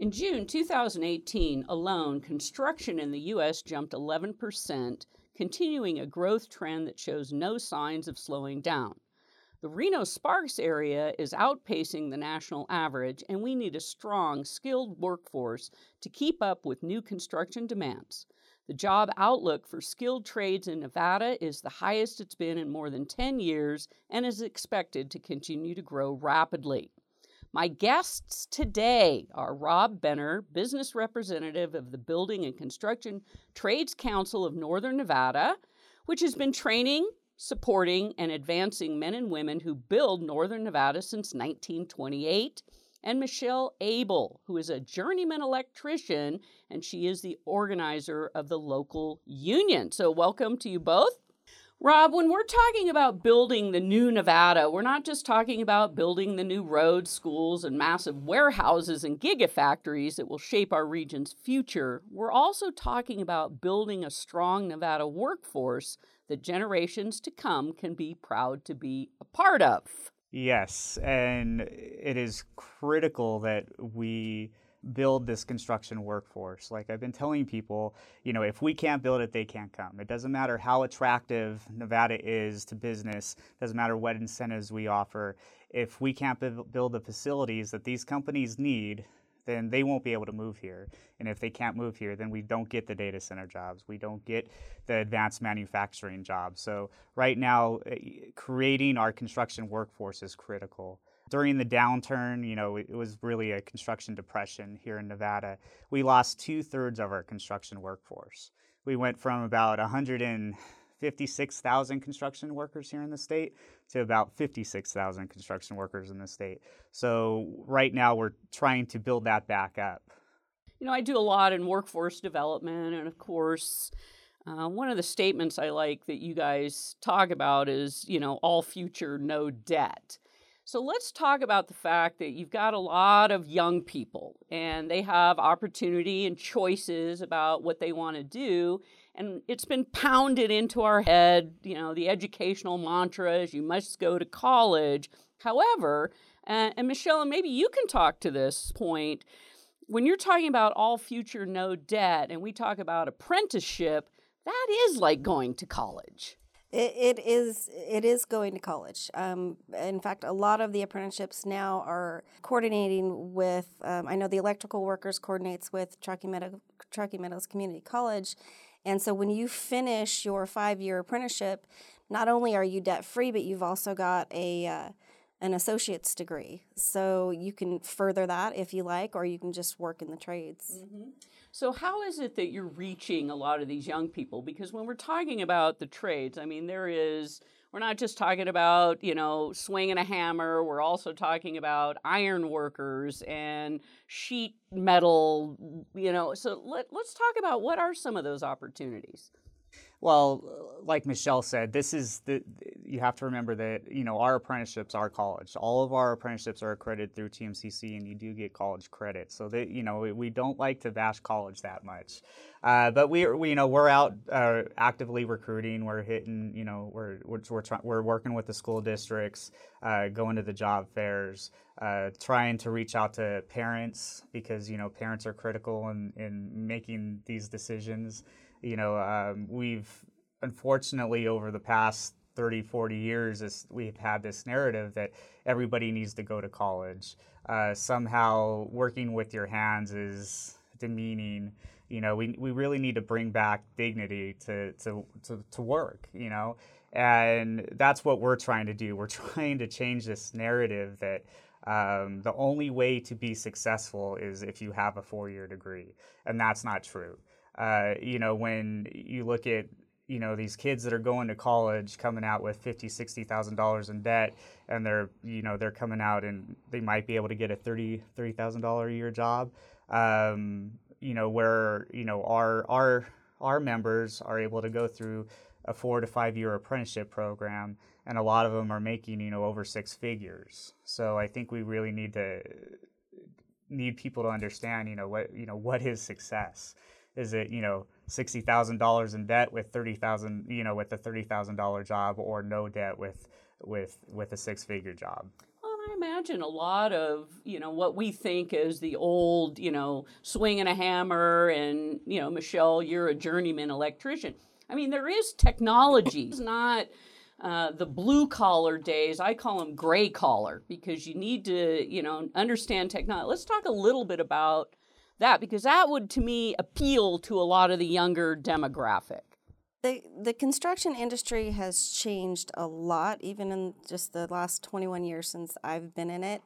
In June 2018 alone, construction in the U.S. jumped 11%, continuing a growth trend that shows no signs of slowing down. The Reno Sparks area is outpacing the national average, and we need a strong, skilled workforce to keep up with new construction demands. The job outlook for skilled trades in Nevada is the highest it's been in more than 10 years and is expected to continue to grow rapidly. My guests today are Rob Benner, business representative of the Building and Construction Trades Council of Northern Nevada, which has been training, supporting, and advancing men and women who build Northern Nevada since 1928, and Michelle Abel, who is a journeyman electrician, and she is the organizer of the local union. So, welcome to you both. Rob, when we're talking about building the new Nevada, we're not just talking about building the new roads, schools, and massive warehouses and gigafactories that will shape our region's future. We're also talking about building a strong Nevada workforce that generations to come can be proud to be a part of. Yes, and it is critical that we build this construction workforce. Like I've been telling people, you know, if we can't build it, they can't come. It doesn't matter how attractive Nevada is to business, it doesn't matter what incentives we offer. If we can't build the facilities that these companies need, then they won't be able to move here. And if they can't move here, then we don't get the data center jobs. We don't get the advanced manufacturing jobs. So, right now, eh, creating our construction workforce is critical. During the downturn, you know, it was really a construction depression here in Nevada. We lost two thirds of our construction workforce. We went from about 156,000 construction workers here in the state to about 56,000 construction workers in the state. So right now we're trying to build that back up. You know, I do a lot in workforce development, and of course, uh, one of the statements I like that you guys talk about is, you know, all future, no debt. So let's talk about the fact that you've got a lot of young people and they have opportunity and choices about what they want to do and it's been pounded into our head, you know, the educational mantra is you must go to college. However, uh, and Michelle, maybe you can talk to this point, when you're talking about all future no debt and we talk about apprenticeship, that is like going to college. It, it is it is going to college. Um, in fact, a lot of the apprenticeships now are coordinating with. Um, I know the electrical workers coordinates with Truckee, Meadow, Truckee Meadows Community College, and so when you finish your five year apprenticeship, not only are you debt free, but you've also got a uh, an associate's degree. So you can further that if you like, or you can just work in the trades. Mm-hmm. So, how is it that you're reaching a lot of these young people? Because when we're talking about the trades, I mean, there is we're not just talking about, you know, swinging a hammer. We're also talking about iron workers and sheet metal, you know. So let, let's talk about what are some of those opportunities. Well, like Michelle said, this is the you have to remember that you know our apprenticeships are college. All of our apprenticeships are accredited through TMCC, and you do get college credit. So that you know we don't like to bash college that much, uh, but we, we you know we're out uh, actively recruiting. We're hitting you know we're we're we're, try, we're working with the school districts, uh, going to the job fairs, uh, trying to reach out to parents because you know parents are critical in in making these decisions you know, um, we've unfortunately over the past 30, 40 years, we've had this narrative that everybody needs to go to college. Uh, somehow working with your hands is demeaning. You know, we, we really need to bring back dignity to, to, to, to work, you know, and that's what we're trying to do. We're trying to change this narrative that um, the only way to be successful is if you have a four year degree, and that's not true. Uh, you know, when you look at you know these kids that are going to college coming out with fifty sixty thousand dollars in debt and they're you know they're coming out and they might be able to get a thirty thirty thousand dollar a year job um, you know where you know our our our members are able to go through a four to five year apprenticeship program and a lot of them are making you know over six figures. So i think we really need to need people to understand you know what you know what is success is it you know sixty thousand dollars in debt with thirty thousand you know with a thirty thousand dollar job or no debt with with with a six figure job? Well, I imagine a lot of, you know, what we think is the old, you know, swinging a hammer and, you know, Michelle, you're a journeyman electrician. I mean, there is technology. It's not uh, the blue collar days. I call them gray collar because you need to, you know, understand technology. Let's talk a little bit about that because that would, to me, appeal to a lot of the younger demographic. The, the construction industry has changed a lot, even in just the last 21 years since I've been in it,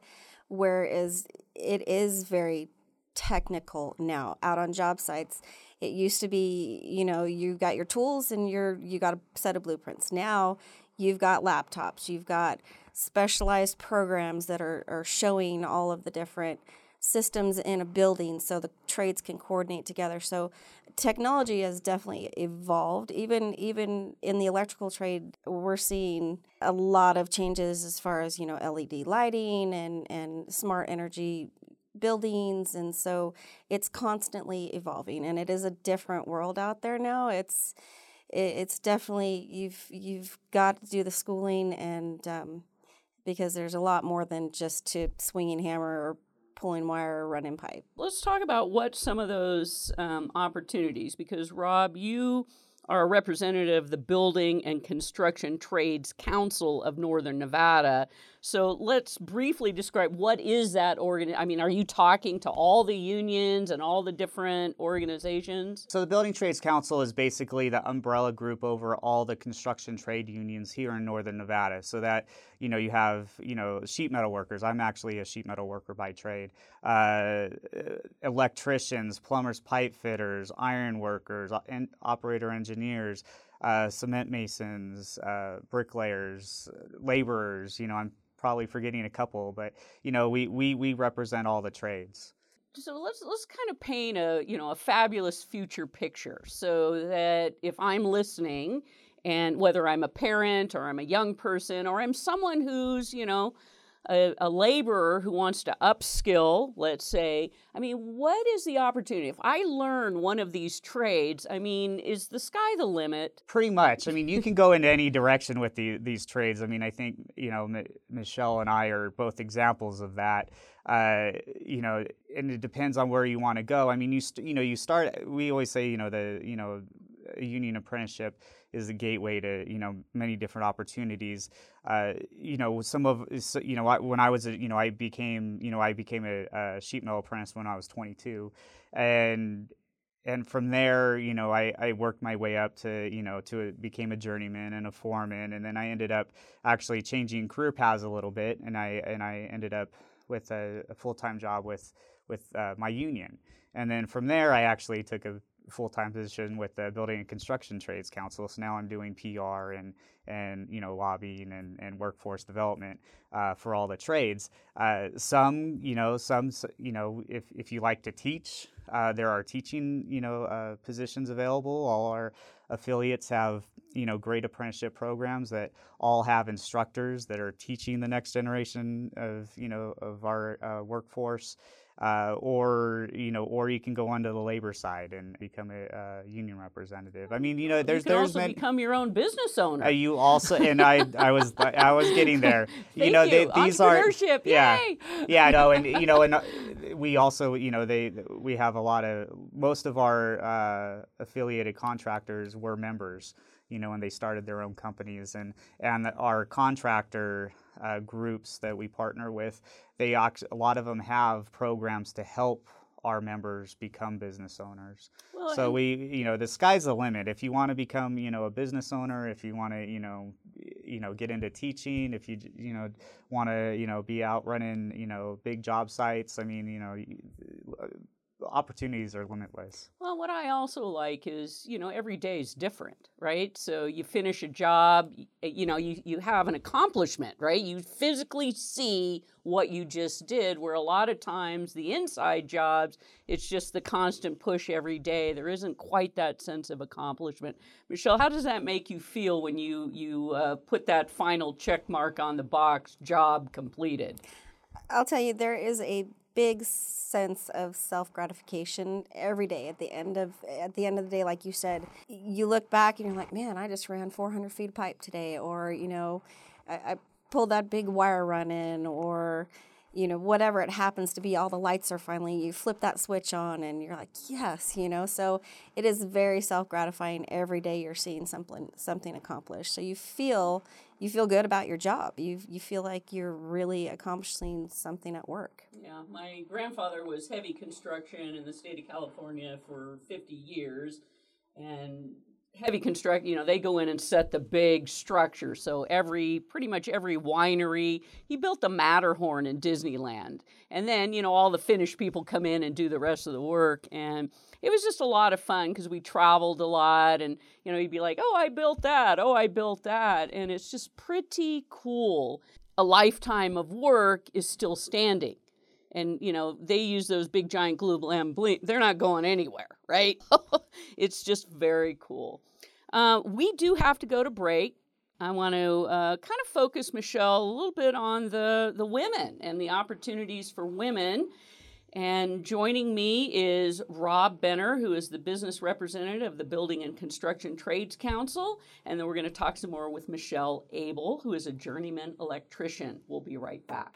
whereas it is very technical now out on job sites. It used to be, you know, you got your tools and you're you got a set of blueprints. Now you've got laptops, you've got specialized programs that are, are showing all of the different systems in a building so the trades can coordinate together. So technology has definitely evolved. Even even in the electrical trade, we're seeing a lot of changes as far as, you know, LED lighting and, and smart energy buildings and so it's constantly evolving and it is a different world out there now it's it's definitely you've you've got to do the schooling and um, because there's a lot more than just to swinging hammer or pulling wire or running pipe. Let's talk about what some of those um, opportunities because rob you are a representative of the Building and Construction Trades Council of Northern Nevada. So let's briefly describe what is that organ. I mean, are you talking to all the unions and all the different organizations? So the Building Trades Council is basically the umbrella group over all the construction trade unions here in Northern Nevada. So that you know you have you know sheet metal workers. I'm actually a sheet metal worker by trade. Uh, electricians, plumbers, pipe fitters, iron workers, and operator engineers. Engineers, uh, cement masons, uh, bricklayers, laborers. You know, I'm probably forgetting a couple, but you know, we we we represent all the trades. So let's let's kind of paint a you know a fabulous future picture, so that if I'm listening, and whether I'm a parent or I'm a young person or I'm someone who's you know a, a, laborer who wants to upskill, let's say, I mean, what is the opportunity? If I learn one of these trades, I mean, is the sky the limit? Pretty much. I mean, you can go into any direction with the, these trades. I mean, I think, you know, M- Michelle and I are both examples of that. Uh, you know, and it depends on where you want to go. I mean, you, st- you know, you start, we always say, you know, the, you know, union apprenticeship is a gateway to you know many different opportunities. Uh, you know, some of you know when I was a, you know I became you know I became a, a sheet metal apprentice when I was 22, and and from there, you know, I, I worked my way up to, you know, to a, became a journeyman and a foreman, and then I ended up actually changing career paths a little bit, and I and I ended up with a, a full time job with with uh, my union, and then from there, I actually took a full time position with the Building and Construction Trades Council. So now I'm doing PR and and you know lobbying and, and workforce development uh, for all the trades. Uh, some you know some you know if if you like to teach, uh, there are teaching you know uh, positions available. All our affiliates have you know great apprenticeship programs that all have instructors that are teaching the next generation of you know of our uh, workforce uh, or you know, or you can go onto the labor side and become a uh, union representative. I mean, you know, there's you can there's also many, become your own business owner. Uh, you also and I I was I was getting there. you know, you. They, these are yeah Yay! yeah no and you know and uh, we also you know they we have a lot of most of our uh, affiliated contractors were members you know when they started their own companies and and our contractor uh, groups that we partner with, they a lot of them have programs to help our members become business owners. Well, so we, you know, the sky's the limit. If you want to become, you know, a business owner, if you want to, you know, you know, get into teaching, if you, you know, want to, you know, be out running, you know, big job sites. I mean, you know, opportunities are limitless. Well, what I also like is, you know, every day is different, right? So you finish a job, eh, you know, you, you have an accomplishment, right? You physically see what you just did, where a lot of times the inside jobs, it's just the constant push every day. There isn't quite that sense of accomplishment. Michelle, how does that make you feel when you, you uh, put that final check mark on the box, job completed? I'll tell you, there is a big sense of self gratification every day at the end of at the end of the day like you said you look back and you're like man i just ran 400 feet of pipe today or you know i, I pull that big wire run in or you know whatever it happens to be all the lights are finally you flip that switch on and you're like yes you know? So it is very self-gratifying every day you're seeing something something accomplished. So you feel you feel good about your job. You you feel like you're really accomplishing something at work. Yeah my grandfather was heavy construction in the state of california for 50 years and heavy construct you know they go in and set the big structure. So every pretty much every winery he built the matterhorn in disneyland. And then you know all the finish people come in and do the rest of the work. And it was just a lot of fun because we traveled a lot. And you know he'd be like oh i built that. Oh i built that. And it's just pretty cool. A lifetime of work is still standing and you know they use those big giant glulam they're not going anywhere right it's just very cool uh, we do have to go to break i want to uh, kind of focus michelle a little bit on the the women and the opportunities for women and joining me is Rob Benner, who is the business representative of the Building and Construction Trades Council. And then we're going to talk some more with Michelle Abel, who is a journeyman electrician. We'll be right back.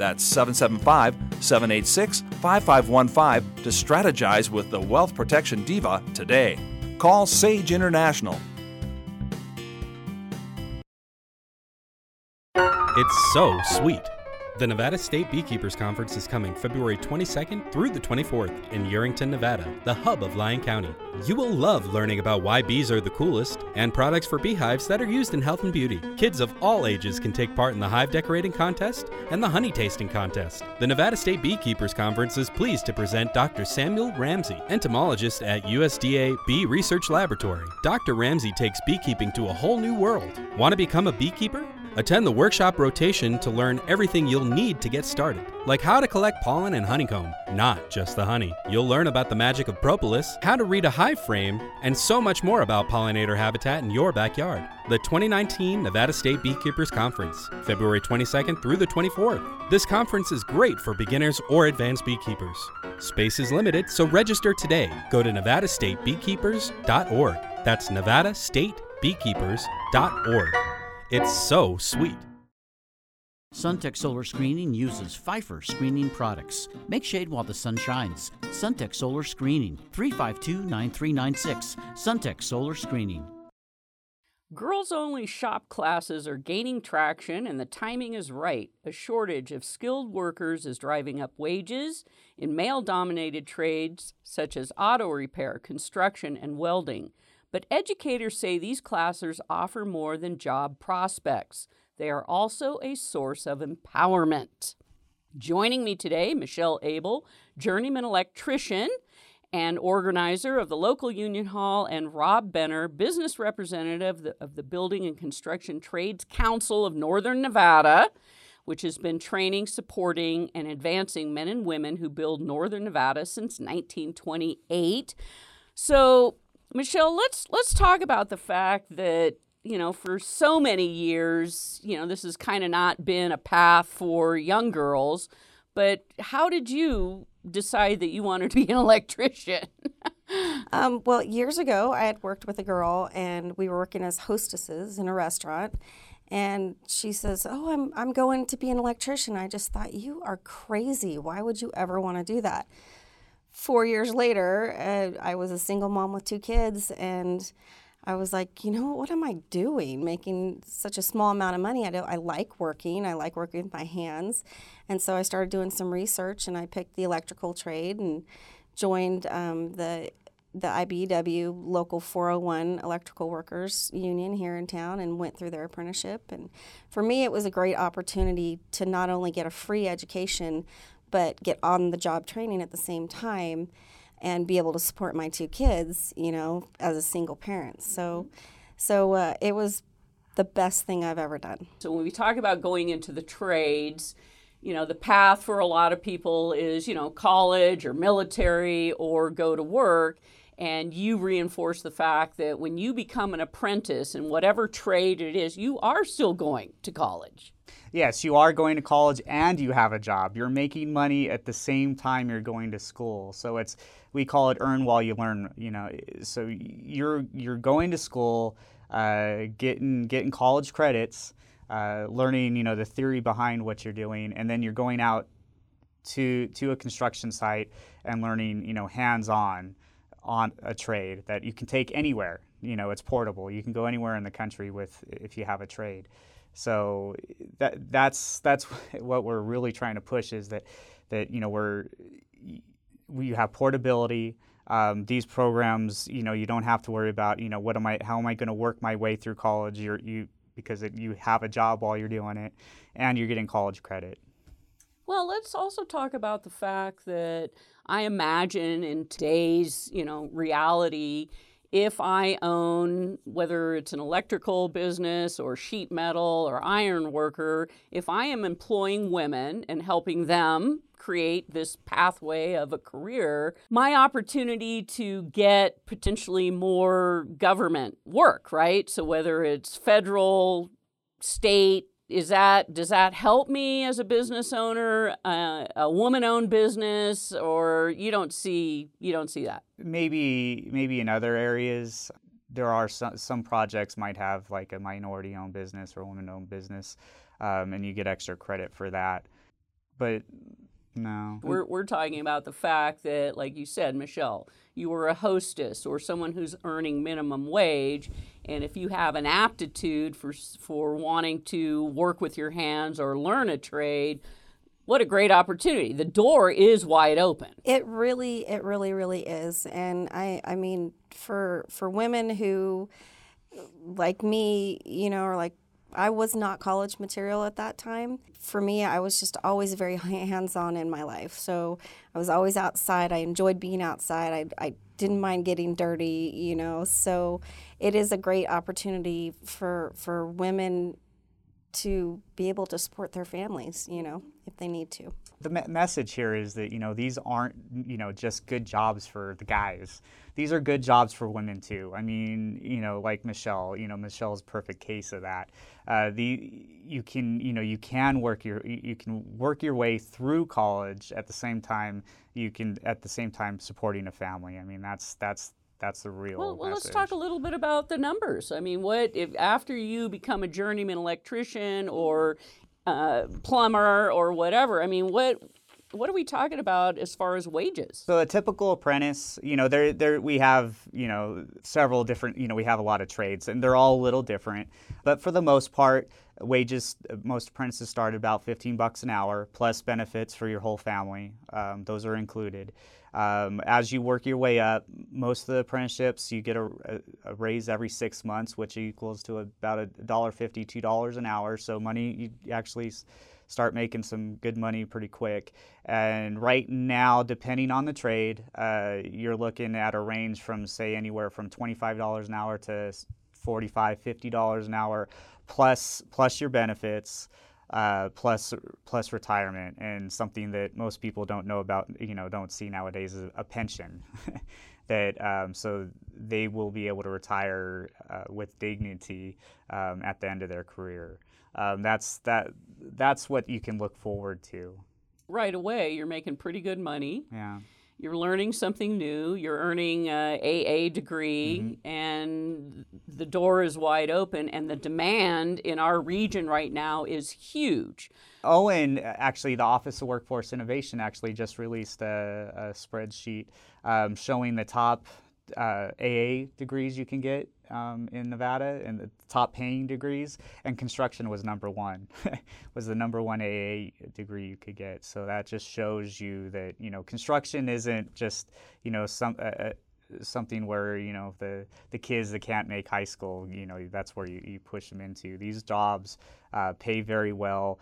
That's 775 786 5515 to strategize with the Wealth Protection Diva today. Call Sage International. It's so sweet. The Nevada State Beekeepers Conference is coming February 22nd through the 24th in Yerington, Nevada, the hub of Lyon County. You will love learning about why bees are the coolest and products for beehives that are used in health and beauty. Kids of all ages can take part in the hive decorating contest and the honey tasting contest. The Nevada State Beekeepers Conference is pleased to present Dr. Samuel Ramsey, entomologist at USDA Bee Research Laboratory. Dr. Ramsey takes beekeeping to a whole new world. Want to become a beekeeper? Attend the workshop rotation to learn everything you'll need to get started, like how to collect pollen and honeycomb, not just the honey. You'll learn about the magic of propolis, how to read a hive frame, and so much more about pollinator habitat in your backyard. The 2019 Nevada State Beekeepers Conference, February 22nd through the 24th. This conference is great for beginners or advanced beekeepers. Space is limited, so register today. Go to nevadastatebeekeepers.org. That's nevadastatebeekeepers.org. It's so sweet. Suntech Solar Screening uses Phifer screening products. Make shade while the sun shines. Suntech Solar Screening, 352 9396. Suntech Solar Screening. Girls only shop classes are gaining traction and the timing is right. A shortage of skilled workers is driving up wages in male dominated trades such as auto repair, construction, and welding. But educators say these classes offer more than job prospects. They are also a source of empowerment. Joining me today, Michelle Abel, journeyman electrician and organizer of the local union hall, and Rob Benner, business representative of the, Building and Construction Trades Council of Northern Nevada, which has been training, supporting, and advancing men and women who build Northern Nevada since 1928. So, Michelle, let's let's talk about the fact that you know for so many years, you know, this has kind of not been a path for young girls. But how did you decide that you wanted to be an electrician? um, well, years ago, I had worked with a girl, and we were working as hostesses in a restaurant. And she says, "Oh, I'm I'm going to be an electrician." I just thought, "You are crazy. Why would you ever want to do that?" Four years later, uh, I was a single mom with two kids, and I was like, you know, what am I doing making such a small amount of money? I, I like working, I like working with my hands. And so I started doing some research and I picked the electrical trade and joined um, the the IBEW local 401 electrical workers union here in town and went through their apprenticeship and for me it was a great opportunity to not only get a free education but get on the job training at the same time and be able to support my two kids, you know, as a single parent. So, so uh, it was the best thing I've ever done. So when we talk about going into the trades, you know, the path for a lot of people is, you know, college or military or go to work. And you reinforce the fact that when you become an apprentice in whatever trade it is, you are still going to college. Yes, you are going to college and you have a job. You're making money at the same time you're going to school. So it's we call it earn while you learn. You know, so you're you're going to school, uh, getting getting college credits, uh, learning you know the theory behind what you're doing, and then you're going out to to a construction site and learning you know hands on on a trade that you can take anywhere. You know, it's portable. You can go anywhere in the country with if you have a trade. So that that's that's what we're really trying to push is that that you know we're we have portability. Um, these programs, you know, you don't have to worry about, you know, what am I, how am I going to work my way through college? You're, you because it, you have a job while you're doing it, and you're getting college credit. Well, let's also talk about the fact that I imagine in today's, you know, reality, if I own, whether it's an electrical business or sheet metal or iron worker, if I am employing women and helping them create this pathway of a career, my opportunity to get potentially more government work, right? So whether it's federal, state, is that does that help me as a business owner uh, a woman owned business or you don't see you don't see that maybe maybe in other areas there are some, some projects might have like a minority owned business or a woman owned business um, and you get extra credit for that but no. We're, we're talking about the fact that, like you said, Michelle, you were a hostess or someone who's earning minimum wage. And if you have an aptitude for, for wanting to work with your hands or learn a trade, what a great opportunity. The door is wide open. It really, it really, really is. And I, I mean, for, for women who, like me, you know, are like I was not college material at that time. For me, I was just always very hands on in my life. So I was always outside. I enjoyed being outside. I, I didn't mind getting dirty, you know. So it is a great opportunity for, for women to be able to support their families, you know, if they need to. The me- message here is that, you know, these aren't, you know, just good jobs for the guys. These are good jobs for women too. I mean, you know, like Michelle, you know, Michelle's perfect case of that. Uh, the you can, you know, you can work your you can work your way through college at the same time you can at the same time supporting a family. I mean, that's that's that's the real. Well, well let's talk a little bit about the numbers. I mean, what if after you become a journeyman electrician or uh, plumber or whatever? I mean, what what are we talking about as far as wages? So a typical apprentice, you know, there there we have, you know, several different, you know, we have a lot of trades and they're all a little different. But for the most part, wages most apprentices start at about 15 bucks an hour plus benefits for your whole family. Um, those are included. Um, as you work your way up, most of the apprenticeships you get a, a, raise every six months, which equals to about a dollar fifty, two dollars an hour. So money you actually start making some good money pretty quick. And right now, depending on the trade, uh, you're looking at a range from say anywhere from $25 an hour to $45, $50 an hour, plus plus your benefits. Uh, plus plus retirement and something that most people don't know about you know don't see nowadays is a pension that um, so they will be able to retire uh, with dignity um, at the end of their career um, that's that that's what you can look forward to. Right away, you're making pretty good money. Yeah. You're learning something new. You're earning a AA degree, mm-hmm. and the door is wide open. And the demand in our region right now is huge. Oh, and uh, actually, the Office of Workforce Innovation actually just released a, a spreadsheet um, showing the top uh, AA degrees you can get um, in Nevada and the top paying degrees, and construction was number one, was the number one AA degree you could get. So that just shows you that you know construction isn't just you know some uh, something where you know the the kids that can't make high school, you know, that's where you, you push them into. These jobs uh, pay very well.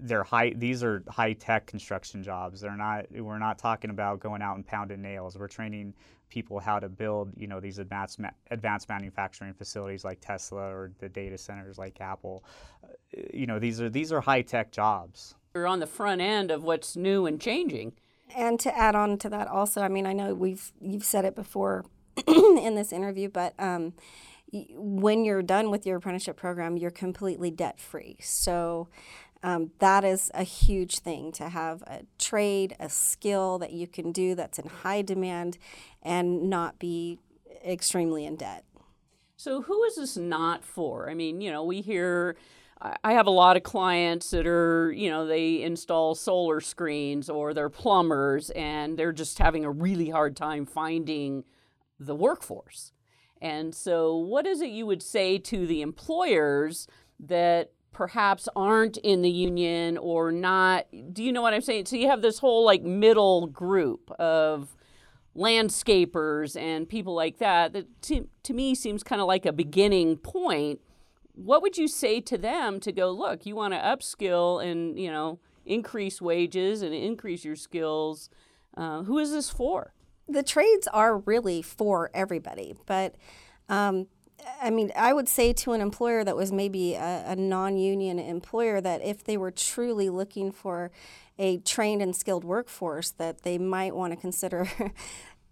They're high. These are high tech construction jobs. They're not. We're not talking about going out and pounding nails. We're training people how to build, you know, these advanced ma- advanced manufacturing facilities like Tesla or the data centers like Apple. Uh, you know, these are these are high tech jobs. We're on the front end of what's new and changing. And to add on to that, also, I mean, I know we've you've said it before in this interview, but um, when you're done with your apprenticeship program, you're completely debt free. So um, that is a huge thing to have a trade, a skill that you can do that's in high demand and not be extremely in debt. So, who is this not for? I mean, you know, we hear. I have a lot of clients that are, you know, they install solar screens or they're plumbers and they're just having a really hard time finding the workforce. And so, what is it you would say to the employers that perhaps aren't in the union or not? Do you know what I'm saying? So, you have this whole like middle group of landscapers and people like that that to, to me seems kind of like a beginning point what would you say to them to go look you want to upskill and you know increase wages and increase your skills uh, who is this for the trades are really for everybody, but um, I mean, I would say to an employer that was maybe a, a non union employer that if they were truly looking for a trained and skilled workforce, that they might want to consider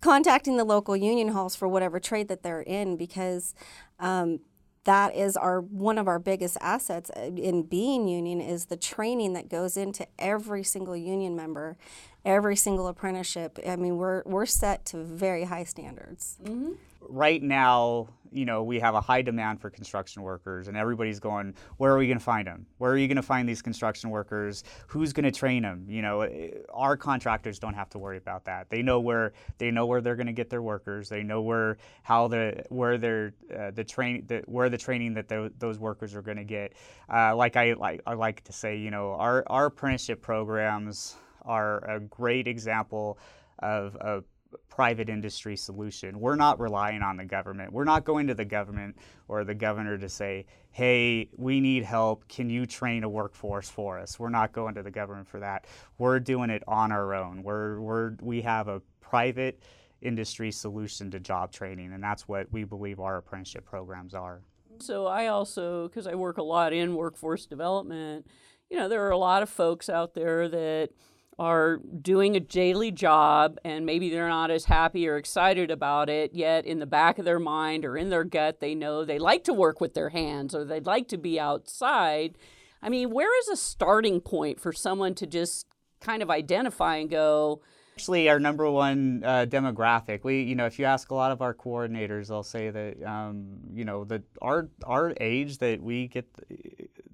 contacting the local union halls for whatever trade that they're in because. Um, that is our one of our biggest assets uh, in being union is the training that goes into every single union member every single apprenticeship. I mean, we're, we're set to very high standards. Mm-hmm. Right now, you know, we have a high demand for construction workers, and everybody's going, where are we going to find them? Where are you going to find these construction workers? Who's going to train them? You know, eh, our contractors don't have to worry about that. They know where they know where they're going to get their workers. They know where how the where their uh, the train the, where the training that the, those workers are going to get. Uh, like I like I like to say, you know, our our apprenticeship programs are a great example of a private industry solution. We're not relying on the government. We're not going to the government or the governor to say, hey, we need help. Can you train a workforce for us? We're not going to the government for that. We're doing it on our own. We're, we're, we have a private industry solution to job training, and that's what we believe our apprenticeship programs are. So I also, because I work a lot in workforce development, you know, there are a lot of folks out there that are doing a daily job and maybe they're not as happy or excited about it, yet in the back of their mind or in their gut, they know they like to work with their hands or they'd like to be outside. I mean, where is a starting point for someone to just kind of identify and go, actually our number one uh, demographic. We, you know, if you ask a lot of our coordinators, they'll say that, um, you know, that our our age that we get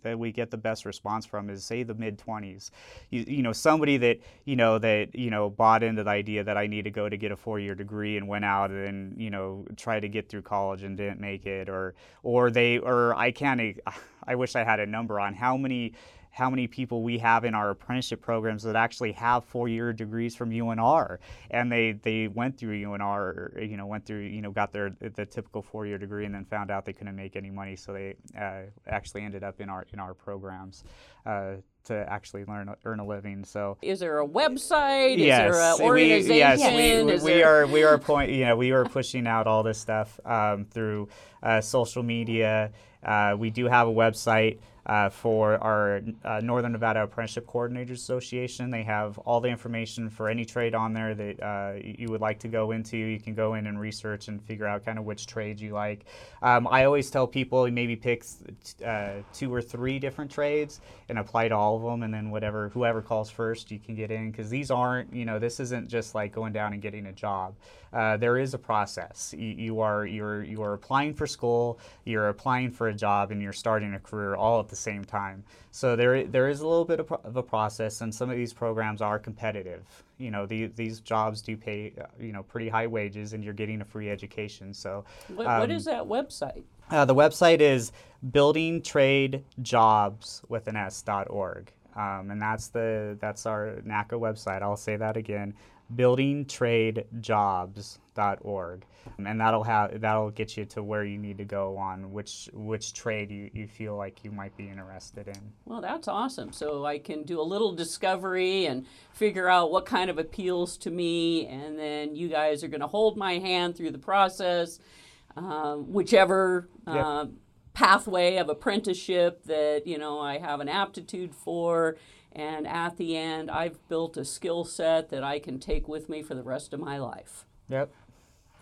that we get the best response from is say the mid 20s. You, you know, somebody that you know that you know bought into the idea that I need to go to get a four year degree and went out and you know tried to get through college and didn't make it, or or they or I can't. I wish I had a number on how many how many people we have in our apprenticeship programs that actually have four-year degrees from UNR, and they they went through UNR, you know, went through, you know, got their the typical four-year degree, and then found out they couldn't make any money, so they uh, actually ended up in our in our programs. Uh, to actually learn earn a living. So, is there a website? Yes, is there an organization? We, yes, we, we, we are we are point. You know, we are pushing out all this stuff um, through uh, social media. Uh, we do have a website uh, for our uh, Northern Nevada Apprenticeship Coordinators Association. They have all the information for any trade on there that uh, you would like to go into. You can go in and research and figure out kind of which trades you like. Um, I always tell people maybe pick uh, two or three different trades and apply to all of them, and then whatever whoever calls first, you can get in because these aren't you know this isn't just like going down and getting a job. Uh, there is a process. You, you, are you're you are applying for school, you're applying for a job, and you're starting a career all at the same time. So there there is a little bit of, of a process, and some of these programs are competitive. You know, the, these jobs do pay uh, you know pretty high wages, and you're getting a free education. So, what, um, what is that website? Uh, the website is buildingtradejobs with an S.org. Um, and that's the that's our NACA website. I'll say that again: buildingtradejobs.org, and that'll have that'll get you to where you need to go on which which trade you, you feel like you might be interested in. Well, that's awesome. So I can do a little discovery and figure out what kind of appeals to me, and then you guys are going to hold my hand through the process, uh, whichever. Yep. Uh, pathway of apprenticeship that you know I have an aptitude for and at the end I've built a skill set that I can take with me for the rest of my life. Yep.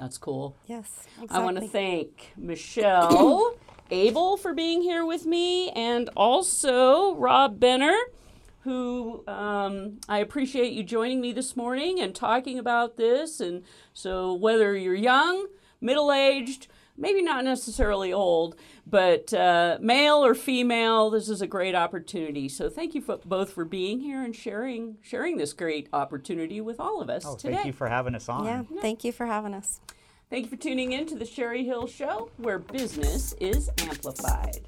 That's cool. Yes, I want to thank Michelle Abel for being here with me and also Rob Benner, who um, I appreciate you joining me this morning and talking about this. And so, whether you're young, middle aged, maybe not necessarily old, but uh, male or female, this is a great opportunity. So, thank you for, both for being here and sharing sharing this great opportunity with all of us Oh, today. thank you for having us on. Yeah, thank you for having us. Thank you for tuning in to the Sherry Hill Show, where business is amplified.